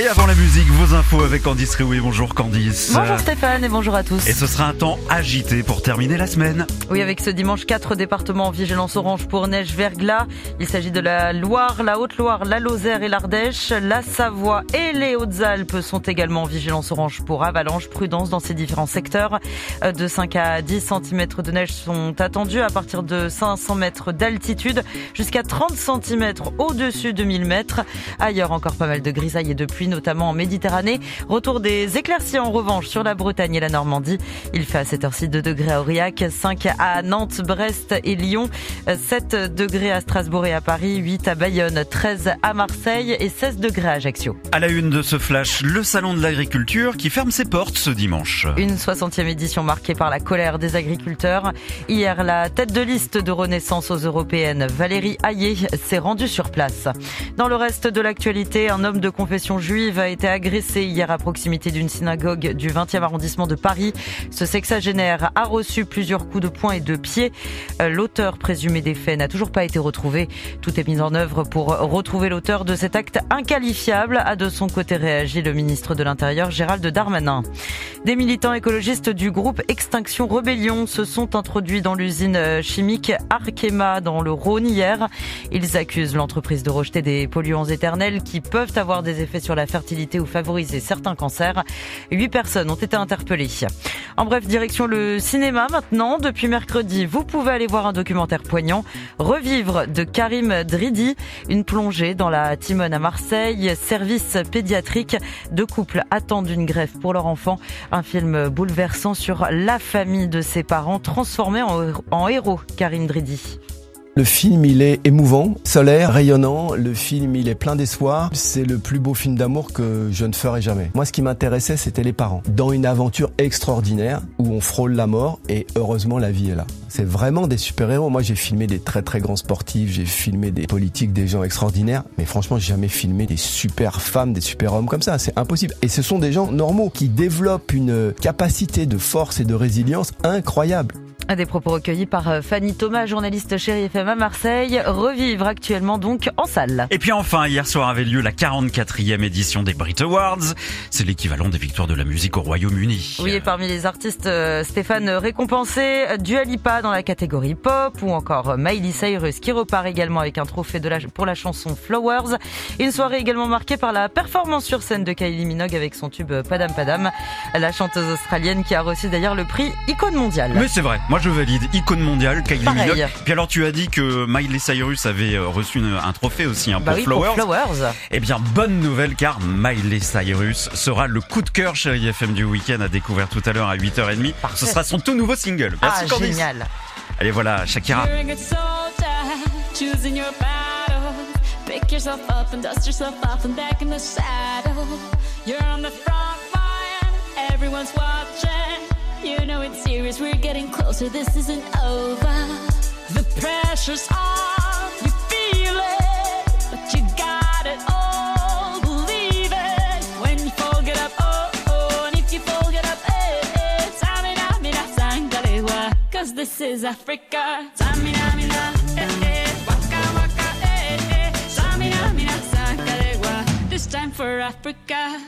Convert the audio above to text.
Et avant la musique, vos infos avec Candice Réoué. Bonjour Candice. Bonjour Stéphane et bonjour à tous. Et ce sera un temps agité pour terminer la semaine. Oui, avec ce dimanche, quatre départements en vigilance orange pour neige verglas. Il s'agit de la Loire, la Haute-Loire, la Lozère et l'Ardèche. La Savoie et les Hautes-Alpes sont également en vigilance orange pour avalanche. Prudence dans ces différents secteurs. De 5 à 10 cm de neige sont attendus à partir de 500 mètres d'altitude jusqu'à 30 cm au-dessus de 1000 mètres. Ailleurs, encore pas mal de grisailles et de pluie notamment en Méditerranée. Retour des éclaircies en revanche sur la Bretagne et la Normandie. Il fait à cette heure-ci 2 degrés à Aurillac, 5 à Nantes, Brest et Lyon, 7 degrés à Strasbourg et à Paris, 8 à Bayonne, 13 à Marseille et 16 degrés à Ajaccio. À la une de ce flash, le salon de l'agriculture qui ferme ses portes ce dimanche. Une 60e édition marquée par la colère des agriculteurs. Hier, la tête de liste de Renaissance aux européennes, Valérie Hayé, s'est rendue sur place. Dans le reste de l'actualité, un homme de confession juive a été agressé hier à proximité d'une synagogue du 20e arrondissement de Paris. Ce sexagénaire a reçu plusieurs coups de poing et de pied. Euh, l'auteur présumé des faits n'a toujours pas été retrouvé. Tout est mis en œuvre pour retrouver l'auteur de cet acte inqualifiable. A de son côté réagi le ministre de l'Intérieur Gérald Darmanin. Des militants écologistes du groupe Extinction Rebellion se sont introduits dans l'usine chimique Arkema dans le Rhône hier. Ils accusent l'entreprise de rejeter des polluants éternels qui peuvent avoir des effets sur la fertilité ou favoriser certains cancers. Huit personnes ont été interpellées. En bref, direction le cinéma maintenant. Depuis mercredi, vous pouvez aller voir un documentaire poignant, Revivre de Karim Dridi, une plongée dans la Timone à Marseille, service pédiatrique. Deux couples attendent une greffe pour leur enfant. Un film bouleversant sur la famille de ses parents, transformé en, en héros, Karim Dridi. Le film, il est émouvant, solaire, rayonnant. Le film, il est plein d'espoir. C'est le plus beau film d'amour que je ne ferai jamais. Moi, ce qui m'intéressait, c'était les parents. Dans une aventure extraordinaire où on frôle la mort et heureusement, la vie est là. C'est vraiment des super-héros. Moi, j'ai filmé des très très grands sportifs, j'ai filmé des politiques, des gens extraordinaires. Mais franchement, j'ai jamais filmé des super femmes, des super hommes comme ça. C'est impossible. Et ce sont des gens normaux qui développent une capacité de force et de résilience incroyable. Des propos recueillis par euh, Fanny Thomas, journaliste chérie FM à Marseille, revivre actuellement donc en salle. Et puis enfin, hier soir avait lieu la 44e édition des Brit Awards. C'est l'équivalent des victoires de la musique au Royaume-Uni. Oui, et parmi les artistes, euh, Stéphane récompensé, Dua Lipa dans la catégorie pop ou encore Miley Cyrus qui repart également avec un trophée de la, pour la chanson Flowers. Une soirée également marquée par la performance sur scène de Kylie Minogue avec son tube Padam Padam, la chanteuse australienne qui a reçu d'ailleurs le prix Icône mondiale. Mais c'est vrai. Moi, je valide. Icône mondiale, Kylie Minogue. Puis alors, tu as dit que Miley Cyrus avait euh, reçu un trophée aussi hein, bah pour, oui, Flowers. pour Flowers. Eh bien, bonne nouvelle car Miley Cyrus sera le coup de cœur chez IFM du week-end à découvrir tout à l'heure à 8h30. Parfait. Ce sera son tout nouveau single. Merci Ah, génial. Allez, voilà, Shakira. Pick yourself up and dust yourself off and back in the saddle. You're on the front line, everyone's watching. You know it's serious, we're getting closer, this isn't over. The pressure's on, you feel it, but you got it all. Believe it when you fall, get up, oh oh, and if you fall, get up, eh eh. Tamina, mina, sangalewa, cause this is Africa. Tamina, mina, eh eh, waka waka, eh eh. Tamina, mina, sangalewa, this time for Africa.